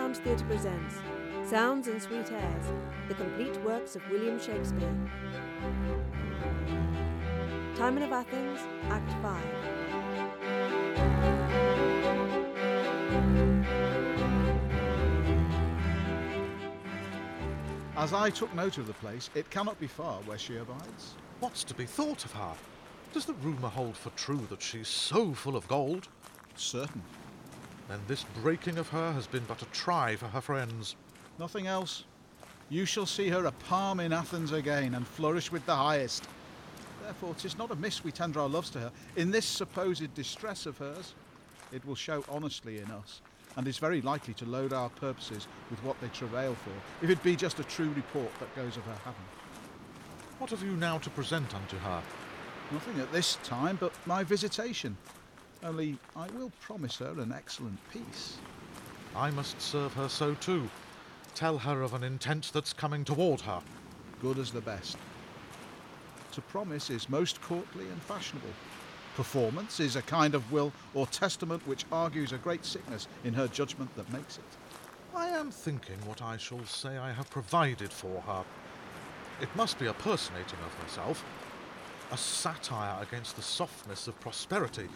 Sound Theatre presents Sounds and Sweet Airs, the complete works of William Shakespeare. Timon of Athens, Act 5. As I took note of the place, it cannot be far where she abides. What's to be thought of her? Does the rumour hold for true that she's so full of gold? Certain. Then this breaking of her has been but a try for her friends. Nothing else. You shall see her a palm in Athens again and flourish with the highest. Therefore, 'tis not amiss we tender our loves to her. In this supposed distress of hers, it will show honestly in us, and is very likely to load our purposes with what they travail for, if it be just a true report that goes of her having. What have you now to present unto her? Nothing at this time but my visitation. Only I will promise her an excellent peace. I must serve her so too. Tell her of an intent that's coming toward her. good as the best. To promise is most courtly and fashionable. Performance is a kind of will or testament which argues a great sickness in her judgment that makes it. I am thinking what I shall say I have provided for her. It must be a personating of herself, a satire against the softness of prosperity,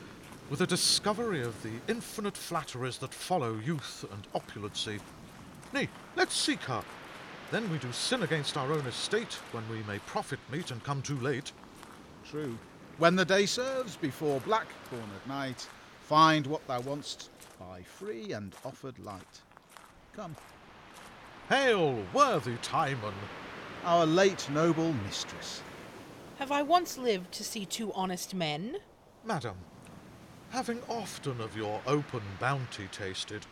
with a discovery of the infinite flatteries that follow youth and opulency. Nay, let's seek her. Then we do sin against our own estate, when we may profit meet and come too late. True. When the day serves before black cornered night, find what thou wantst by free and offered light. Come, Hail, worthy Timon! our late noble mistress. Have I once lived to see two honest men? Madam, having often of your open bounty tasted,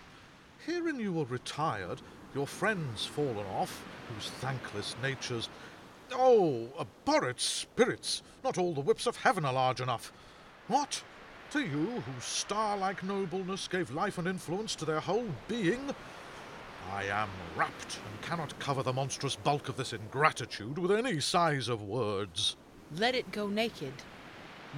herein you are retired, your friends fallen off, whose thankless natures. Oh, abhorred spirits! Not all the whips of heaven are large enough. What? To you, whose star like nobleness gave life and influence to their whole being? I am rapt and cannot cover the monstrous bulk of this ingratitude with any size of words. Let it go naked.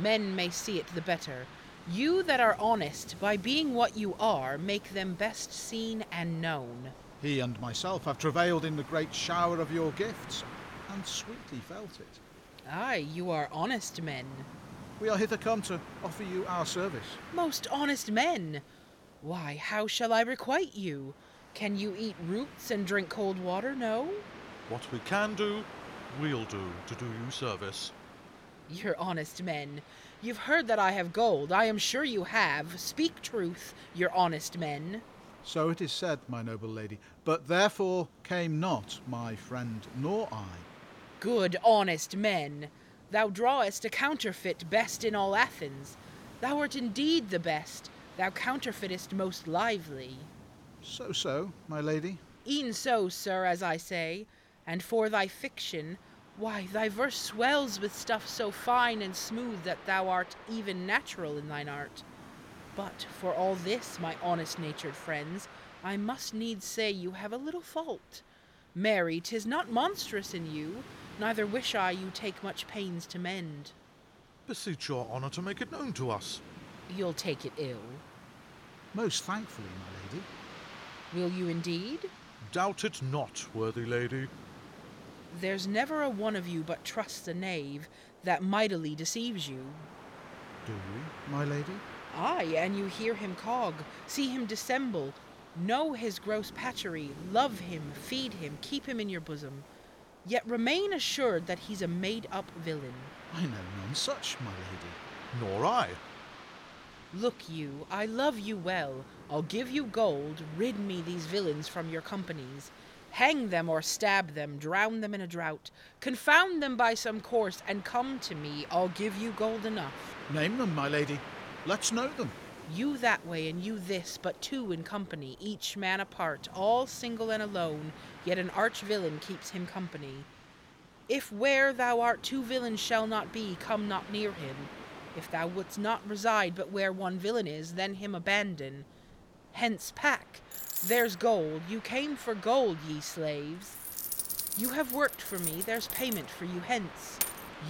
Men may see it the better. You that are honest, by being what you are, make them best seen and known. He and myself have travailed in the great shower of your gifts, and sweetly felt it. Aye, you are honest men. We are hither come to offer you our service. Most honest men! Why, how shall I requite you? Can you eat roots and drink cold water? No? What we can do, we'll do to do you service. You're honest men. You've heard that I have gold. I am sure you have. Speak truth, you're honest men. So it is said, my noble lady, but therefore came not my friend nor I. Good, honest men. Thou drawest a counterfeit best in all Athens. Thou art indeed the best. Thou counterfeitest most lively. So, so, my lady. E'en so, sir, as I say. And for thy fiction, why, thy verse swells with stuff so fine and smooth that thou art even natural in thine art. But for all this, my honest natured friends, I must needs say you have a little fault. Marry, 'tis not monstrous in you, neither wish I you take much pains to mend. Beseech your honour to make it known to us. You'll take it ill. Most thankfully, my lady. Will you indeed? Doubt it not, worthy lady. There's never a one of you but trusts a knave that mightily deceives you. Do we, my lady? Aye, and you hear him cog, see him dissemble, know his gross patchery, love him, feed him, keep him in your bosom. Yet remain assured that he's a made up villain. I know none such, my lady. Nor I. Look you, I love you well. I'll give you gold, rid me these villains from your companies. Hang them or stab them, drown them in a drought, confound them by some course, and come to me, I'll give you gold enough. Name them, my lady. Let's know them. You that way and you this, but two in company, each man apart, all single and alone, yet an arch villain keeps him company. If where thou art two villains shall not be, come not near him. If thou wouldst not reside but where one villain is, then him abandon. Hence pack. There's gold. You came for gold, ye slaves. You have worked for me. There's payment for you hence.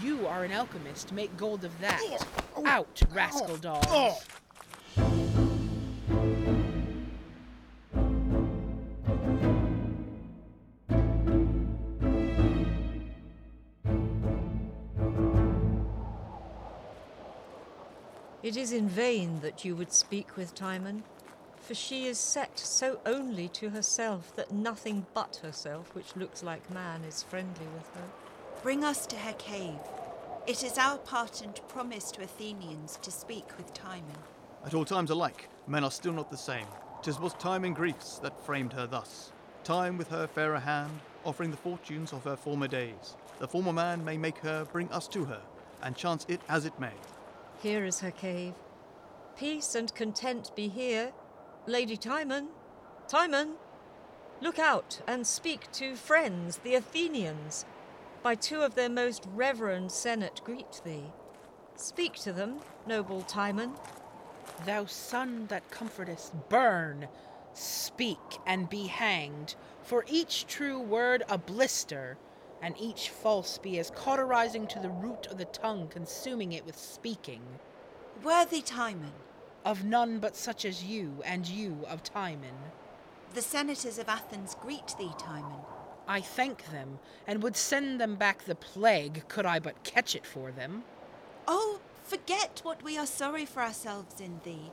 You are an alchemist. Make gold of that. Out, rascal dogs. It is in vain that you would speak with Timon for she is set so only to herself that nothing but herself, which looks like man, is friendly with her. Bring us to her cave. It is our part and promise to Athenians to speak with Timon. At all times alike, men are still not the same. 'Tis was time and griefs that framed her thus. Time with her fairer hand, offering the fortunes of her former days. The former man may make her bring us to her, and chance it as it may. Here is her cave. Peace and content be here. Lady Timon, Timon, look out and speak to friends, the Athenians. By two of their most reverend senate greet thee. Speak to them, noble Timon. Thou sun that comfortest, burn! Speak and be hanged, for each true word a blister, and each false be as cauterizing to the root of the tongue, consuming it with speaking. Worthy Timon, Of none but such as you, and you of Timon. the senators of Athens greet thee, Timon. I thank them, and would send them back the plague, could I but catch it for them. Oh, forget what we are sorry for ourselves in thee.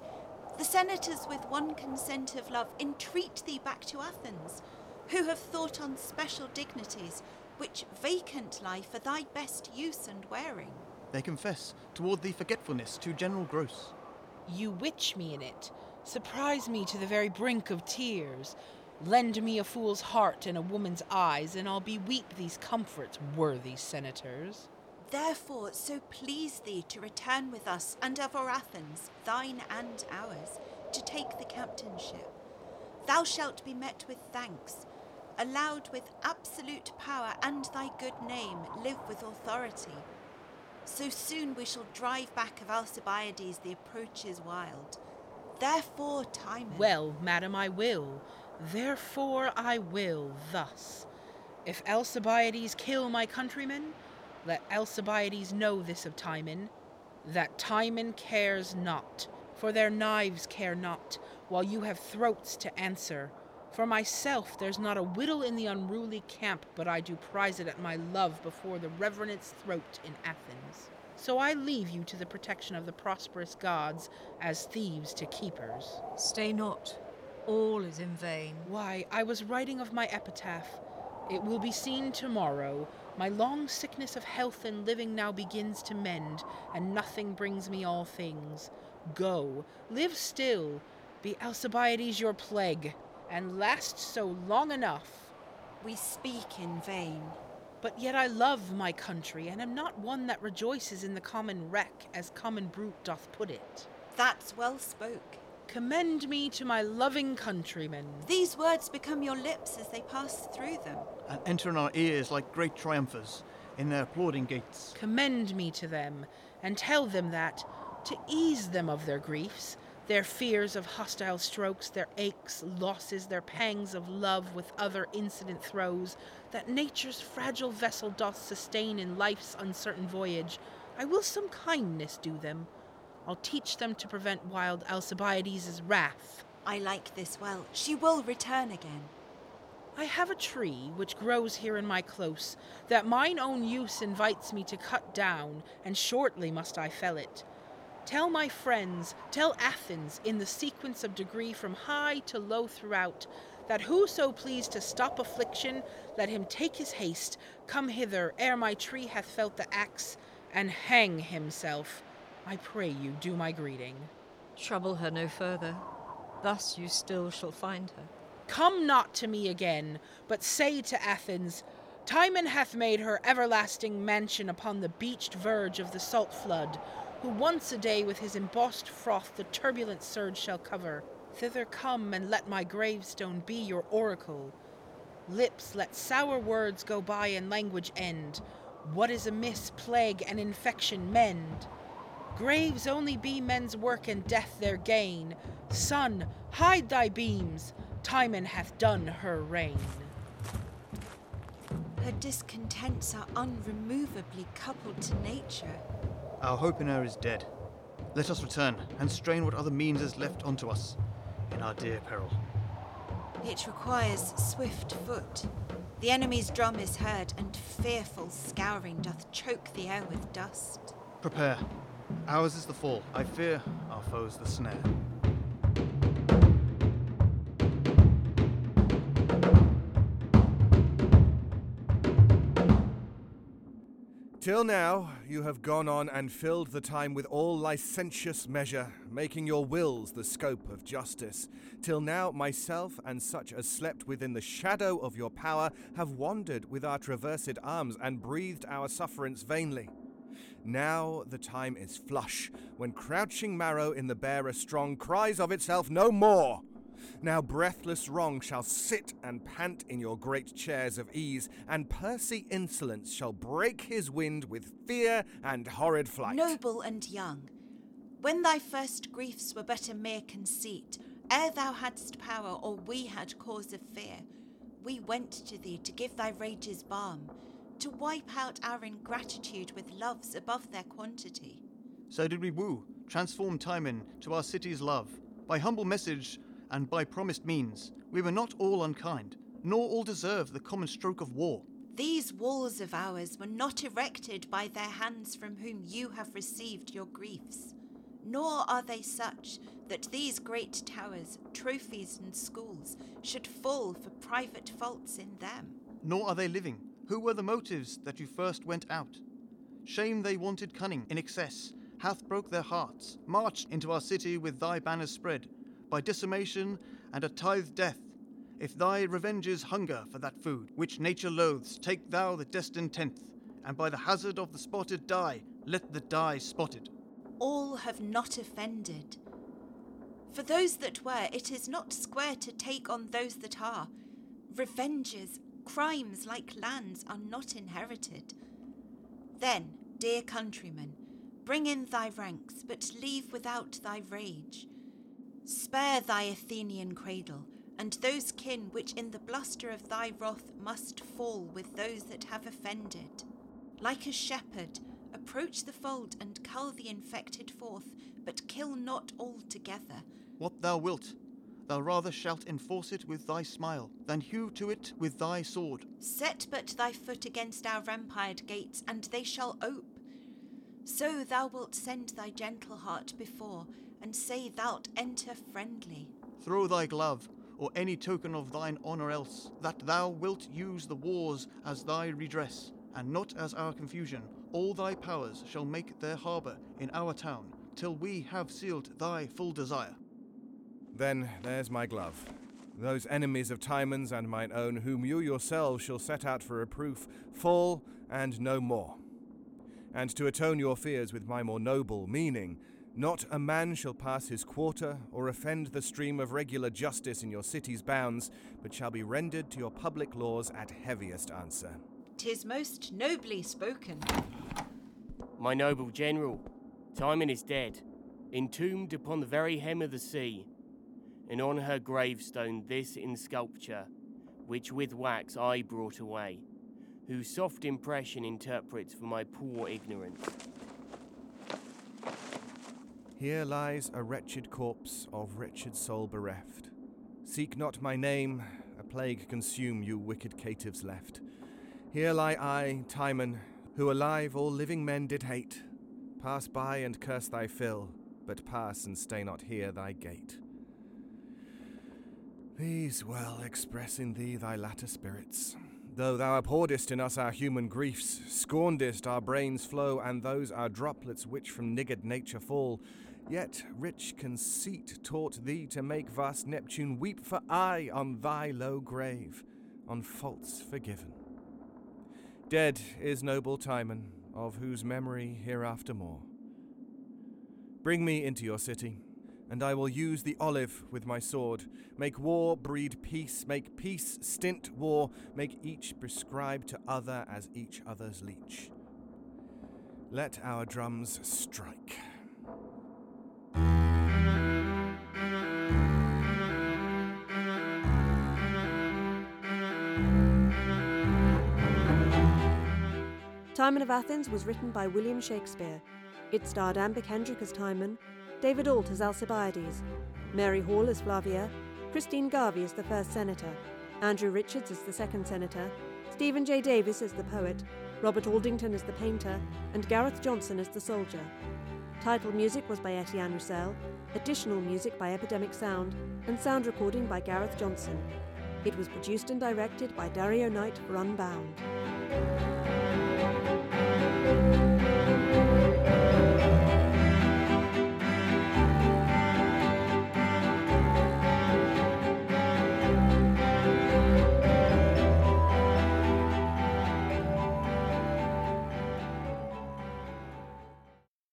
The senators, with one consent of love, entreat thee back to Athens, who have thought on special dignities which vacant lie for thy best use and wearing. They confess toward thee forgetfulness too general gross. You witch me in it, surprise me to the very brink of tears. Lend me a fool's heart and a woman's eyes, and I'll beweep these comforts, worthy senators. Therefore, so please thee to return with us and of our Athens, thine and ours, to take the captainship. Thou shalt be met with thanks, allowed with absolute power, and thy good name live with authority. So soon we shall drive back of Alcibiades the approaches wild. Therefore, Timon. Well, madam, I will. Therefore I will thus. If Alcibiades kill my countrymen, let Alcibiades know this of Timon, that Timon cares not, for their knives care not, while you have throats to answer. For myself, there's not a whittle in the unruly camp, but I do prize it at my love before the reverend's throat in Athens. So I leave you to the protection of the prosperous gods, as thieves to keepers. Stay not. All is in vain. Why, I was writing of my epitaph. It will be seen tomorrow. My long sickness of health and living now begins to mend, and nothing brings me all things. Go, live still, be Alcibiades your plague, and last so long enough. We speak in vain. But yet I love my country, and am not one that rejoices in the common wreck, as common bruit doth put it. That's well spoke. Commend me to my loving countrymen. These words become your lips as they pass through them. and enter in our ears like great triumphers in their applauding gates. Commend me to them, and tell them that, to ease them of their griefs, their fears of hostile strokes, their aches, losses, their pangs of love with other incident throes, that nature's fragile vessel doth sustain in life's uncertain voyage, I will some kindness do them. I'll teach them to prevent wild Alcibiades' wrath. I like this well. She will return again. I have a tree which grows here in my close, that mine own use invites me to cut down, and shortly must I fell it. Tell my friends, tell Athens, in the sequence of degree from high to low throughout, that whoso please to stop affliction, let him take his haste, come hither ere my tree hath felt the axe, and hang himself. I pray you do my greeting. Trouble her no further. Thus you still shall find her. Come not to me again, but say to Athens, Timon hath made her everlasting mansion upon the beached verge of the salt flood, who once a day with his embossed froth the turbulent surge shall cover. Thither come, and let my gravestone be your oracle. Lips let sour words go by and language end. What is amiss, plague and infection mend. Graves only be men's work and death their gain. Sun, hide thy beams. Timon hath done her reign. Her discontents are unremovably coupled to nature. Our hope in her is dead. Let us return and strain what other means is left unto us in our dear peril. It requires swift foot. The enemy's drum is heard, and fearful scouring doth choke the air with dust. Prepare. Ours is the fall. I fear our foes the snare. Till now, you have gone on and filled the time with all licentious measure, making your wills the scope of justice. Till now, myself and such as slept within the shadow of your power have wandered with our traversed arms and breathed our sufferance vainly. Now the time is flush, when crouching marrow in the bearer strong cries of itself no more. Now breathless wrong shall sit and pant in your great chairs of ease, and pursy insolence shall break his wind with fear and horrid flight. Noble and young, when thy first griefs were but a mere conceit, ere thou hadst power or we had cause of fear, we went to thee to give thy rages balm, to wipe out our ingratitude with loves above their quantity. So did we woo, transform Timon to our city's love. By humble message and by promised means, we were not all unkind, nor all deserve the common stroke of war. These walls of ours were not erected by their hands from whom you have received your griefs, nor are they such that these great towers, trophies, and schools should fall for private faults in them. Nor are they living. Who were the motives that you first went out? Shame they wanted cunning in excess, hath broke their hearts, marched into our city with thy banners spread, by decimation and a tithe death. If thy revenges hunger for that food which nature loathes, take thou the destined tenth, and by the hazard of the spotted die, let the die spotted. All have not offended. For those that were, it is not square to take on those that are. Revenges, crimes like lands are not inherited. Then, dear countrymen, bring in thy ranks, but leave without thy rage. Spare thy Athenian cradle, and those kin which in the bluster of thy wrath must fall with those that have offended. Like a shepherd, approach the fold and cull the infected forth, but kill not altogether. What thou wilt, thou rather shalt enforce it with thy smile, than hew to it with thy sword. Set but thy foot against our rampired gates, and they shall ope. So thou wilt send thy gentle heart before, and say thou'lt enter friendly. Throw thy glove, or any token of thine honour else, that thou wilt use the wars as thy redress, and not as our confusion. All thy powers shall make their harbour in our town, till we have sealed thy full desire. Then there's my glove. Those enemies of Timon's and mine own, whom you yourselves shall set out for reproof, fall and no more. And to atone your fears with my more noble meaning, not a man shall pass his quarter or offend the stream of regular justice in your city's bounds, but shall be rendered to your public laws at heaviest answer. Tis most nobly spoken. My noble general, Timon is dead, entombed upon the very hem of the sea, and on her gravestone this in sculpture, which with wax I brought away, whose soft impression interprets for my poor ignorance. Here lies a wretched corpse of wretched soul bereft. Seek not my name, a plague consume you wicked caitiffs left. Here lie I, Timon, who alive all living men did hate. Pass by and curse thy fill, but pass and stay not here thy gait. These well express in thee thy latter spirits. Though thou abhorredst in us our human griefs, scornedst our brains' flow, and those our droplets which from niggard nature fall, yet rich conceit taught thee to make vast Neptune weep for aye on thy low grave, on faults forgiven. Dead is noble Timon, of whose memory hereafter more. Bring me into your city, and I will use the olive with my sword. Make war breed peace, make peace stint war, make each prescribe to other as each other's leech. Let our drums strike. Timon of Athens was written by William Shakespeare. It starred Amber Kendrick as Timon, David Ault as Alcibiades, Mary Hall as Flavia, Christine Garvey as the first senator, Andrew Richards as the second senator, Stephen J. Davies as the poet, Robert Aldington as the painter, and Gareth Johnson as the soldier. Title music was by Etienne Roussel, additional music by Epidemic Sound, and sound recording by Gareth Johnson. It was produced and directed by Dario Knight for Unbound.